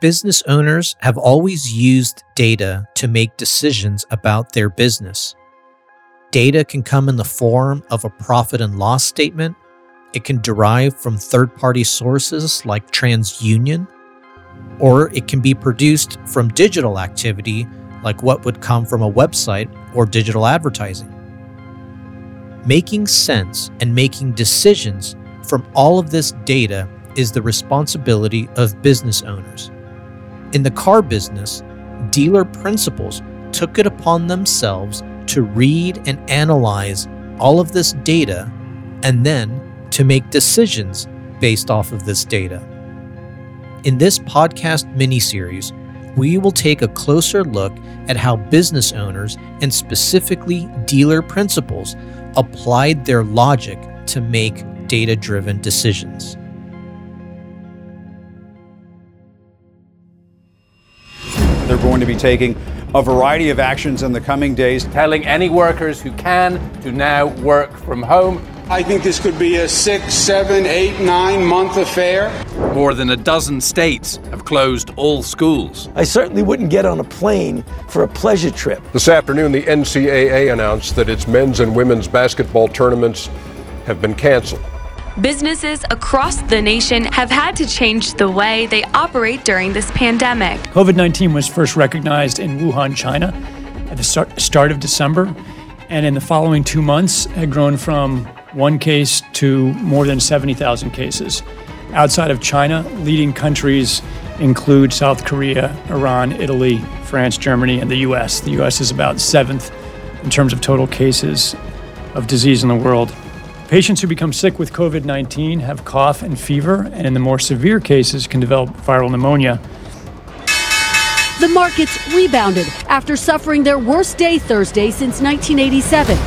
Business owners have always used data to make decisions about their business. Data can come in the form of a profit and loss statement. It can derive from third party sources like TransUnion, or it can be produced from digital activity like what would come from a website or digital advertising. Making sense and making decisions from all of this data is the responsibility of business owners. In the car business, dealer principals took it upon themselves to read and analyze all of this data and then to make decisions based off of this data. In this podcast mini series, we will take a closer look at how business owners and specifically dealer principals applied their logic to make data driven decisions. Going to be taking a variety of actions in the coming days. Telling any workers who can to now work from home. I think this could be a six, seven, eight, nine month affair. More than a dozen states have closed all schools. I certainly wouldn't get on a plane for a pleasure trip. This afternoon, the NCAA announced that its men's and women's basketball tournaments have been canceled. Businesses across the nation have had to change the way they operate during this pandemic. COVID 19 was first recognized in Wuhan, China at the start of December, and in the following two months had grown from one case to more than 70,000 cases. Outside of China, leading countries include South Korea, Iran, Italy, France, Germany, and the US. The US is about seventh in terms of total cases of disease in the world. Patients who become sick with COVID 19 have cough and fever, and in the more severe cases, can develop viral pneumonia. The markets rebounded after suffering their worst day Thursday since 1987.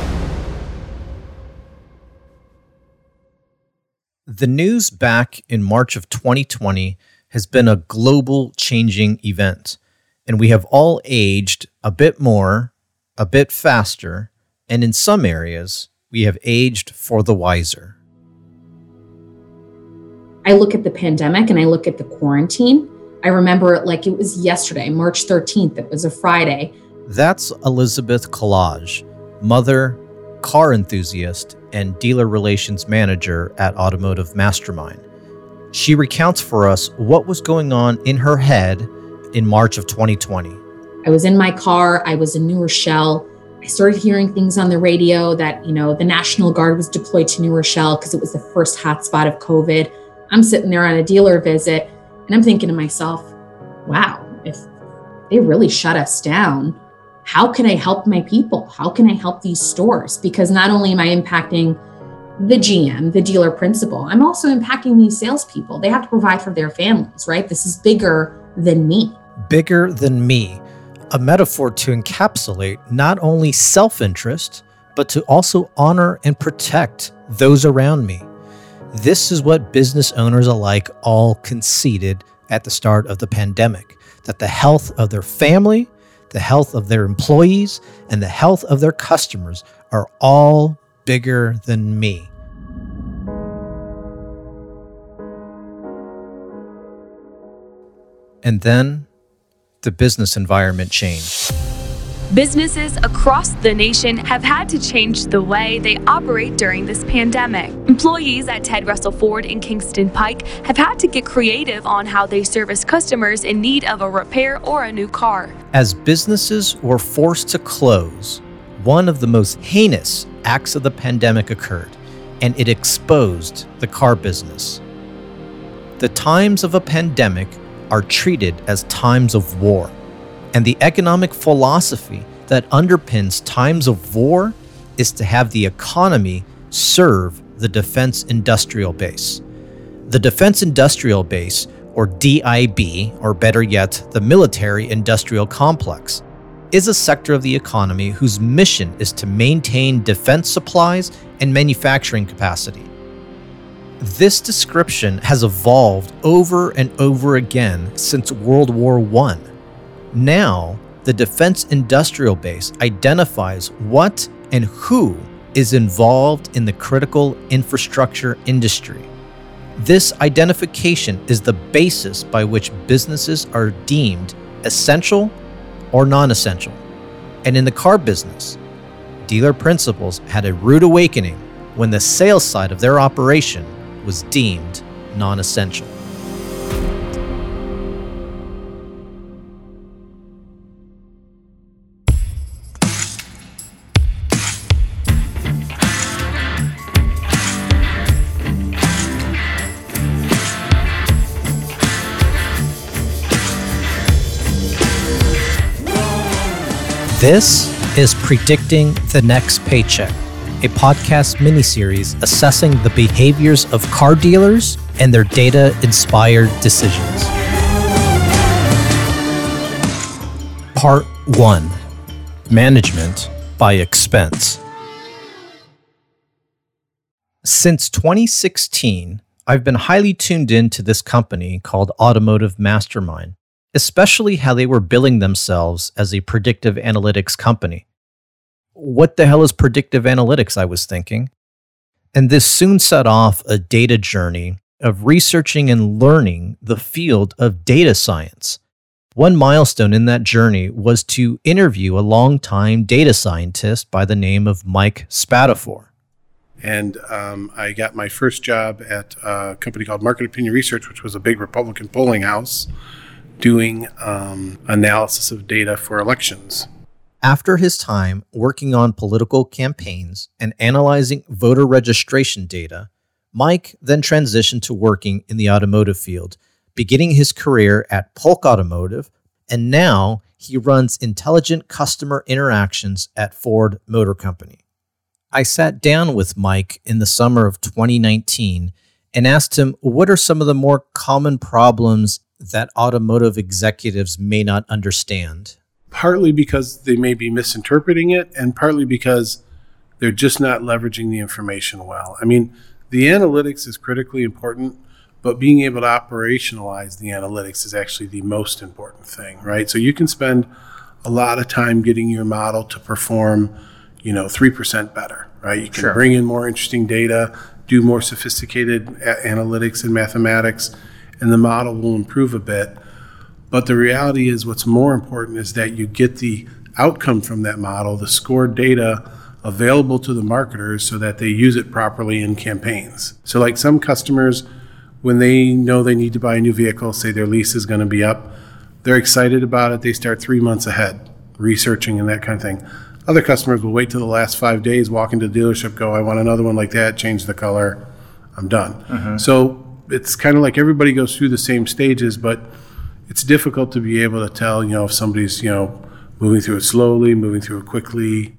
The news back in March of 2020 has been a global changing event, and we have all aged a bit more, a bit faster, and in some areas, we have aged for the wiser. I look at the pandemic and I look at the quarantine. I remember it like it was yesterday, March 13th. It was a Friday. That's Elizabeth Collage, mother, car enthusiast, and dealer relations manager at Automotive Mastermind. She recounts for us what was going on in her head in March of 2020. I was in my car, I was in New Rochelle. I started hearing things on the radio that, you know, the National Guard was deployed to New Rochelle because it was the first hotspot of COVID. I'm sitting there on a dealer visit and I'm thinking to myself, wow, if they really shut us down, how can I help my people? How can I help these stores? Because not only am I impacting the GM, the dealer principal, I'm also impacting these salespeople. They have to provide for their families, right? This is bigger than me. Bigger than me a metaphor to encapsulate not only self interest, but to also honor and protect those around me. This is what business owners alike all conceded at the start of the pandemic that the health of their family, the health of their employees, and the health of their customers are all bigger than me. And then the business environment changed. Businesses across the nation have had to change the way they operate during this pandemic. Employees at Ted Russell Ford in Kingston Pike have had to get creative on how they service customers in need of a repair or a new car. As businesses were forced to close, one of the most heinous acts of the pandemic occurred, and it exposed the car business. The times of a pandemic are treated as times of war. And the economic philosophy that underpins times of war is to have the economy serve the defense industrial base. The defense industrial base, or DIB, or better yet, the military industrial complex, is a sector of the economy whose mission is to maintain defense supplies and manufacturing capacity. This description has evolved over and over again since World War I. Now, the Defense Industrial Base identifies what and who is involved in the critical infrastructure industry. This identification is the basis by which businesses are deemed essential or non essential. And in the car business, dealer principals had a rude awakening when the sales side of their operation was deemed non essential. This is Predicting the Next Paycheck, a podcast miniseries assessing the behaviors of car dealers and their data inspired decisions. Part 1 Management by Expense. Since 2016, I've been highly tuned in to this company called Automotive Mastermind especially how they were billing themselves as a predictive analytics company. What the hell is predictive analytics? I was thinking. And this soon set off a data journey of researching and learning the field of data science. One milestone in that journey was to interview a longtime data scientist by the name of Mike Spadafor. And um, I got my first job at a company called Market Opinion Research, which was a big Republican polling house doing um, analysis of data for elections. After his time working on political campaigns and analyzing voter registration data, Mike then transitioned to working in the automotive field, beginning his career at Polk Automotive, and now he runs intelligent customer interactions at Ford Motor Company. I sat down with Mike in the summer of 2019 and asked him what are some of the more common problems that automotive executives may not understand? Partly because they may be misinterpreting it, and partly because they're just not leveraging the information well. I mean, the analytics is critically important, but being able to operationalize the analytics is actually the most important thing, right? So you can spend a lot of time getting your model to perform, you know, 3% better, right? You can sure. bring in more interesting data, do more sophisticated a- analytics and mathematics and the model will improve a bit. But the reality is, what's more important is that you get the outcome from that model, the scored data available to the marketers so that they use it properly in campaigns. So, like some customers, when they know they need to buy a new vehicle, say their lease is going to be up, they're excited about it. They start three months ahead, researching and that kind of thing. Other customers will wait till the last five days, walk into the dealership, go, I want another one like that, change the color, I'm done. Mm-hmm. So it's kind of like everybody goes through the same stages, but it's difficult to be able to tell, you know, if somebody's, you know, moving through it slowly, moving through it quickly.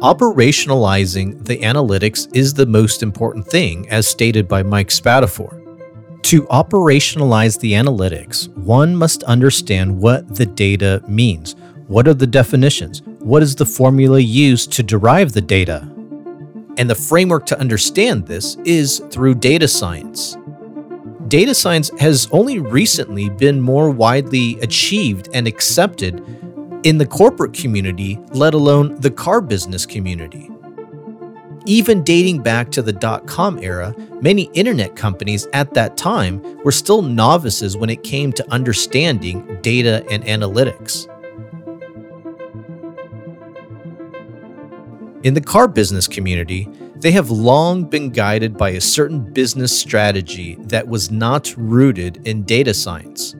Operationalizing the analytics is the most important thing, as stated by Mike Spadafor. To operationalize the analytics, one must understand what the data means. What are the definitions? What is the formula used to derive the data? And the framework to understand this is through data science. Data science has only recently been more widely achieved and accepted in the corporate community, let alone the car business community. Even dating back to the dot com era, many internet companies at that time were still novices when it came to understanding data and analytics. In the car business community, they have long been guided by a certain business strategy that was not rooted in data science.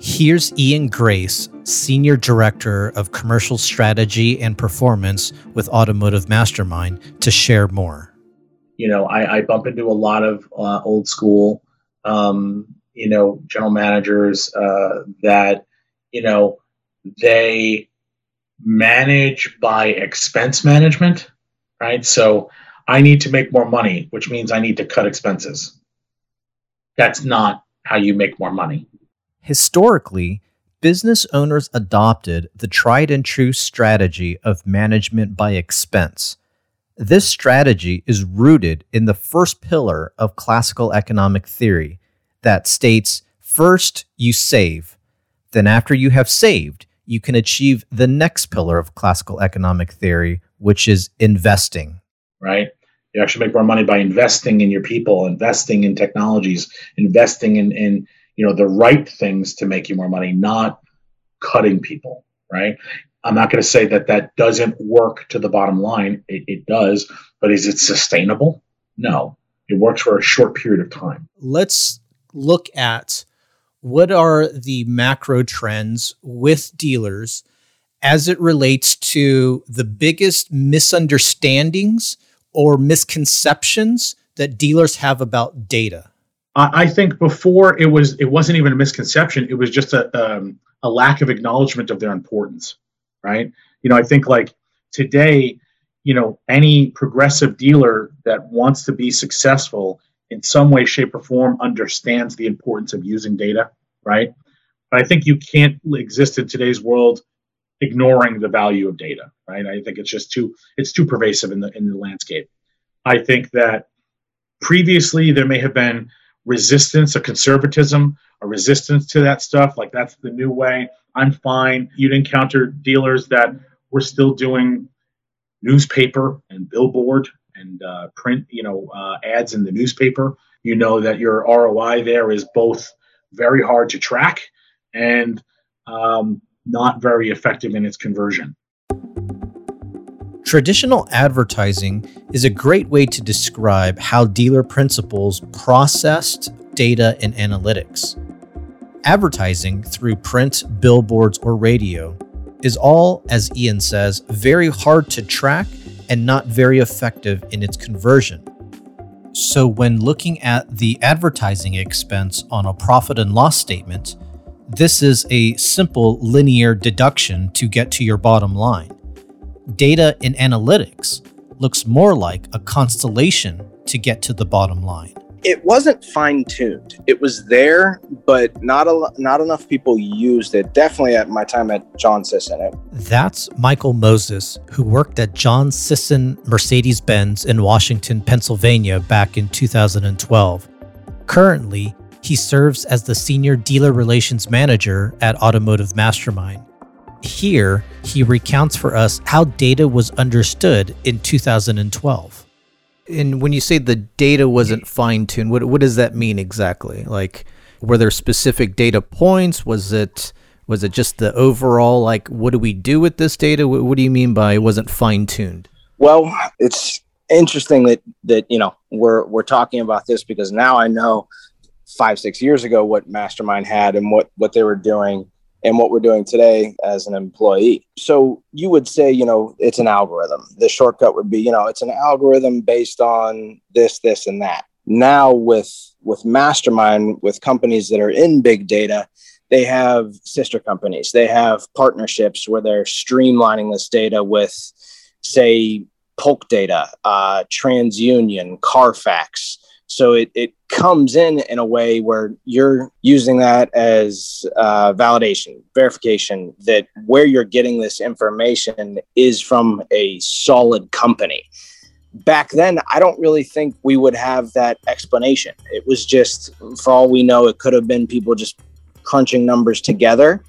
Here's Ian Grace, Senior Director of Commercial Strategy and Performance with Automotive Mastermind, to share more. You know, I, I bump into a lot of uh, old school, um, you know, general managers uh, that, you know, they manage by expense management, right? So I need to make more money, which means I need to cut expenses. That's not how you make more money. Historically, business owners adopted the tried and true strategy of management by expense. This strategy is rooted in the first pillar of classical economic theory that states first you save, then, after you have saved, you can achieve the next pillar of classical economic theory, which is investing. Right. You actually make more money by investing in your people, investing in technologies, investing in, in you know the right things to make you more money, not cutting people. Right? I'm not going to say that that doesn't work to the bottom line. It, it does, but is it sustainable? No. It works for a short period of time. Let's look at what are the macro trends with dealers as it relates to the biggest misunderstandings or misconceptions that dealers have about data? I think before it was it wasn't even a misconception. It was just a um, a lack of acknowledgement of their importance, right? You know, I think like today, you know, any progressive dealer that wants to be successful in some way, shape, or form understands the importance of using data, right? But I think you can't exist in today's world ignoring the value of data, right? I think it's just too it's too pervasive in the in the landscape. I think that previously there may have been resistance, a conservatism, a resistance to that stuff. Like that's the new way. I'm fine. You'd encounter dealers that were still doing newspaper and billboard and uh, print, you know, uh, ads in the newspaper. You know that your ROI there is both very hard to track and um, not very effective in its conversion. Traditional advertising is a great way to describe how dealer principals processed data and analytics. Advertising through print, billboards, or radio is all, as Ian says, very hard to track and not very effective in its conversion. So, when looking at the advertising expense on a profit and loss statement, this is a simple linear deduction to get to your bottom line. Data in analytics looks more like a constellation to get to the bottom line. It wasn't fine tuned. It was there, but not a, not enough people used it. Definitely at my time at John Sisson. That's Michael Moses, who worked at John Sisson Mercedes Benz in Washington, Pennsylvania back in 2012. Currently, he serves as the Senior Dealer Relations Manager at Automotive Mastermind. Here, he recounts for us how data was understood in 2012. And when you say the data wasn't fine tuned, what, what does that mean exactly? Like, were there specific data points? Was it was it just the overall like what do we do with this data? What, what do you mean by it wasn't fine tuned? Well, it's interesting that that you know we're we're talking about this because now I know five six years ago what mastermind had and what what they were doing and what we're doing today as an employee. So you would say you know it's an algorithm. The shortcut would be you know it's an algorithm based on this this and that. Now with with mastermind with companies that are in big data they have sister companies. They have partnerships where they're streamlining this data with say polk data uh, transunion carfax so it, it comes in in a way where you're using that as uh, validation, verification that where you're getting this information is from a solid company. Back then, I don't really think we would have that explanation. It was just, for all we know, it could have been people just crunching numbers together.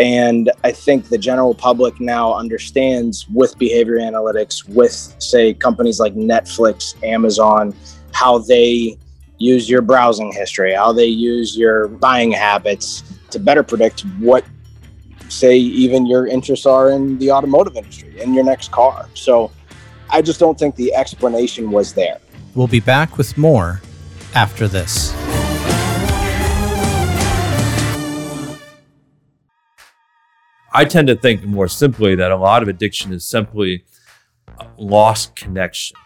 And I think the general public now understands with behavior analytics, with, say, companies like Netflix, Amazon, how they use your browsing history, how they use your buying habits to better predict what, say, even your interests are in the automotive industry, in your next car. So I just don't think the explanation was there. We'll be back with more after this. I tend to think more simply that a lot of addiction is simply lost connection.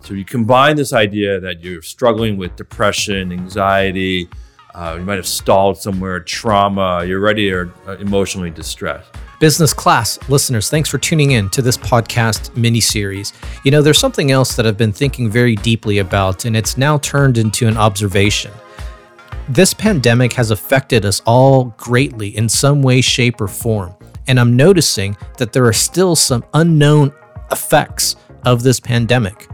So you combine this idea that you're struggling with depression, anxiety, uh, you might have stalled somewhere, trauma, you're ready or uh, emotionally distressed. Business class listeners, thanks for tuning in to this podcast mini series. You know, there's something else that I've been thinking very deeply about, and it's now turned into an observation. This pandemic has affected us all greatly in some way, shape, or form. And I'm noticing that there are still some unknown effects of this pandemic.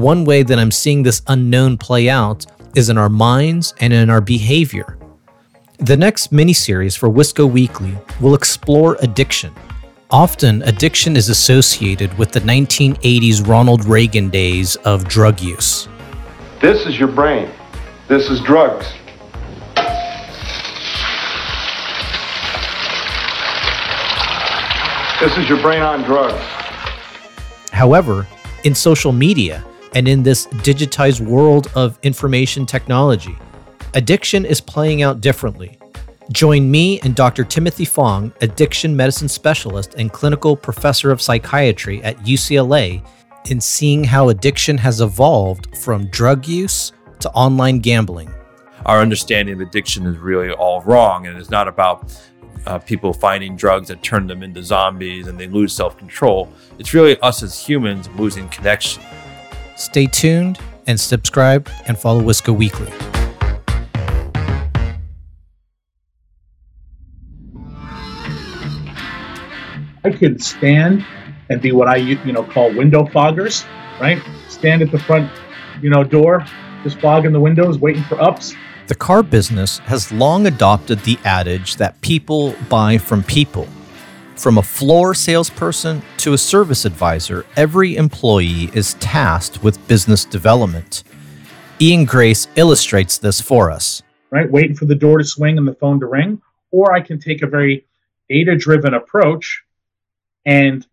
One way that I'm seeing this unknown play out is in our minds and in our behavior. The next mini series for Wisco Weekly will explore addiction. Often, addiction is associated with the 1980s Ronald Reagan days of drug use. This is your brain. This is drugs. This is your brain on drugs. However, in social media and in this digitized world of information technology, addiction is playing out differently. Join me and Dr. Timothy Fong, addiction medicine specialist and clinical professor of psychiatry at UCLA, in seeing how addiction has evolved from drug use to online gambling. Our understanding of addiction is really all wrong, and it's not about uh, people finding drugs that turn them into zombies and they lose self control. It's really us as humans losing connection. Stay tuned and subscribe and follow Wisco Weekly. I could stand and be what I you know call window foggers, right? Stand at the front, you know, door, just fogging the windows, waiting for ups. The car business has long adopted the adage that people buy from people. From a floor salesperson to a service advisor, every employee is tasked with business development. Ian Grace illustrates this for us. Right, waiting for the door to swing and the phone to ring, or I can take a very data-driven approach and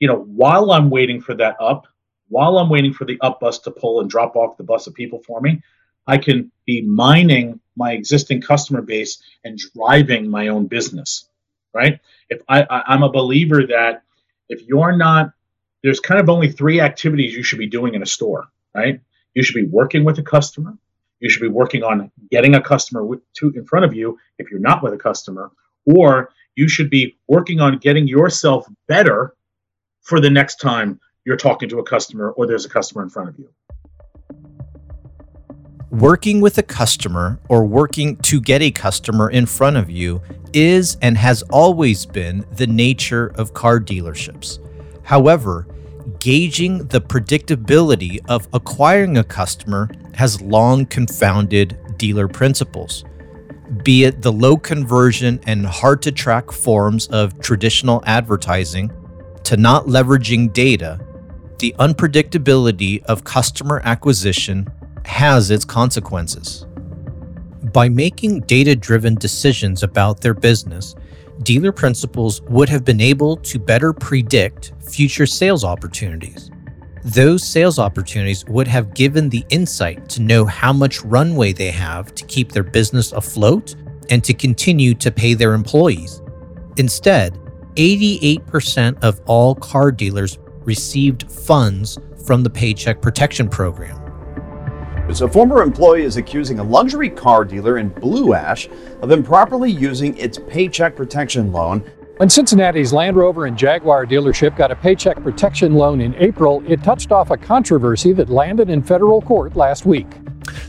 you know, while I'm waiting for that up, while I'm waiting for the up bus to pull and drop off the bus of people for me, I can be mining my existing customer base and driving my own business. Right? If I, I I'm a believer that if you're not there's kind of only three activities you should be doing in a store, right? You should be working with a customer. You should be working on getting a customer to in front of you if you're not with a customer, or you should be working on getting yourself better for the next time you're talking to a customer or there's a customer in front of you. Working with a customer or working to get a customer in front of you is and has always been the nature of car dealerships. However, gauging the predictability of acquiring a customer has long confounded dealer principals be it the low conversion and hard to track forms of traditional advertising, to not leveraging data, the unpredictability of customer acquisition has its consequences. By making data driven decisions about their business, dealer principals would have been able to better predict future sales opportunities those sales opportunities would have given the insight to know how much runway they have to keep their business afloat and to continue to pay their employees. Instead, 88% of all car dealers received funds from the Paycheck Protection Program. A former employee is accusing a luxury car dealer in Blue Ash of improperly using its paycheck protection loan when Cincinnati's Land Rover and Jaguar dealership got a paycheck protection loan in April, it touched off a controversy that landed in federal court last week.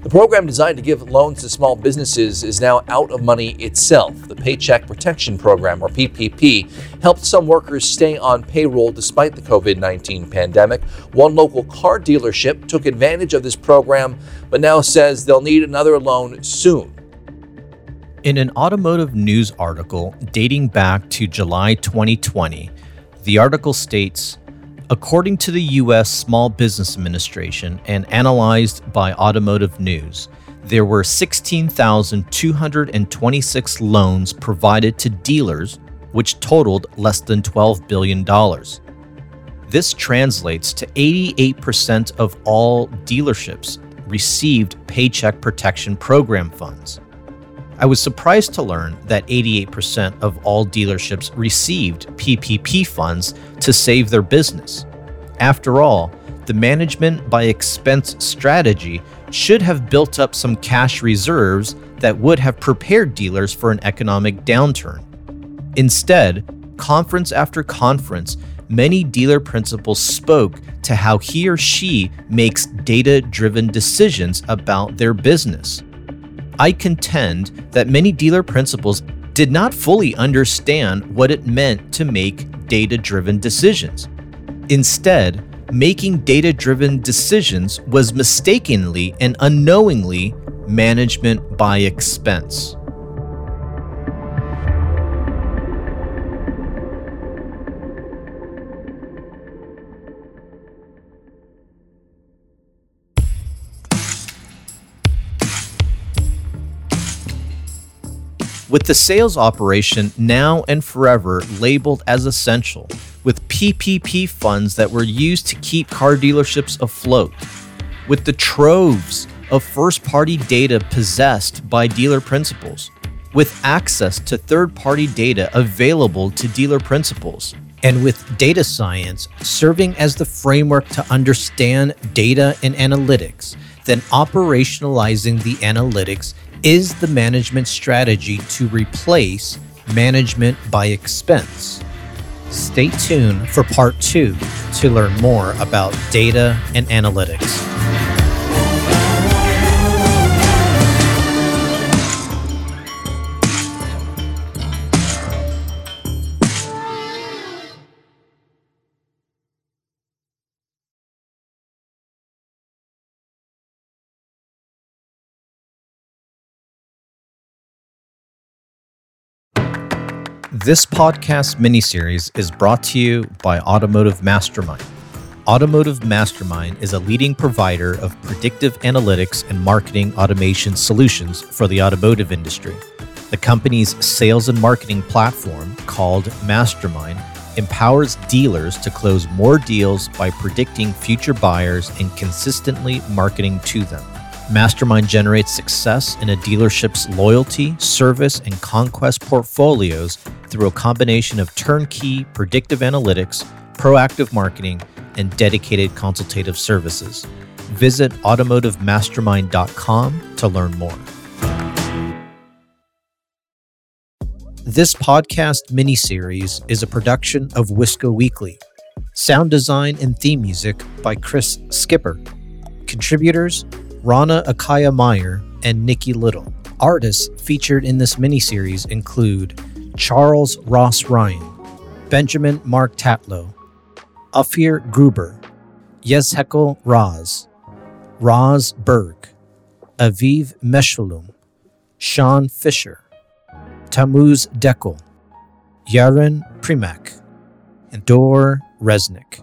The program designed to give loans to small businesses is now out of money itself. The Paycheck Protection Program, or PPP, helped some workers stay on payroll despite the COVID 19 pandemic. One local car dealership took advantage of this program, but now says they'll need another loan soon. In an automotive news article dating back to July 2020, the article states According to the U.S. Small Business Administration and analyzed by Automotive News, there were 16,226 loans provided to dealers, which totaled less than $12 billion. This translates to 88% of all dealerships received Paycheck Protection Program funds. I was surprised to learn that 88% of all dealerships received PPP funds to save their business. After all, the management by expense strategy should have built up some cash reserves that would have prepared dealers for an economic downturn. Instead, conference after conference, many dealer principals spoke to how he or she makes data driven decisions about their business. I contend that many dealer principals did not fully understand what it meant to make data driven decisions. Instead, making data driven decisions was mistakenly and unknowingly management by expense. With the sales operation now and forever labeled as essential, with PPP funds that were used to keep car dealerships afloat, with the troves of first party data possessed by dealer principals, with access to third party data available to dealer principals, and with data science serving as the framework to understand data and analytics, then operationalizing the analytics is the management strategy to replace management by expense. Stay tuned for part two to learn more about data and analytics. This podcast miniseries is brought to you by Automotive Mastermind. Automotive Mastermind is a leading provider of predictive analytics and marketing automation solutions for the automotive industry. The company's sales and marketing platform, called Mastermind, empowers dealers to close more deals by predicting future buyers and consistently marketing to them. Mastermind generates success in a dealership's loyalty, service, and conquest portfolios through a combination of turnkey predictive analytics, proactive marketing, and dedicated consultative services. Visit automotivemastermind.com to learn more. This podcast miniseries is a production of Wisco Weekly. Sound design and theme music by Chris Skipper. Contributors Rana Akaya Meyer and Nikki Little. Artists featured in this miniseries include Charles Ross Ryan, Benjamin Mark Tatlow, Afir Gruber, Yehezkel Raz, Raz Berg, Aviv Meshalum, Sean Fisher, Tamuz Dekel, Yaren Primak, and Dor Resnick.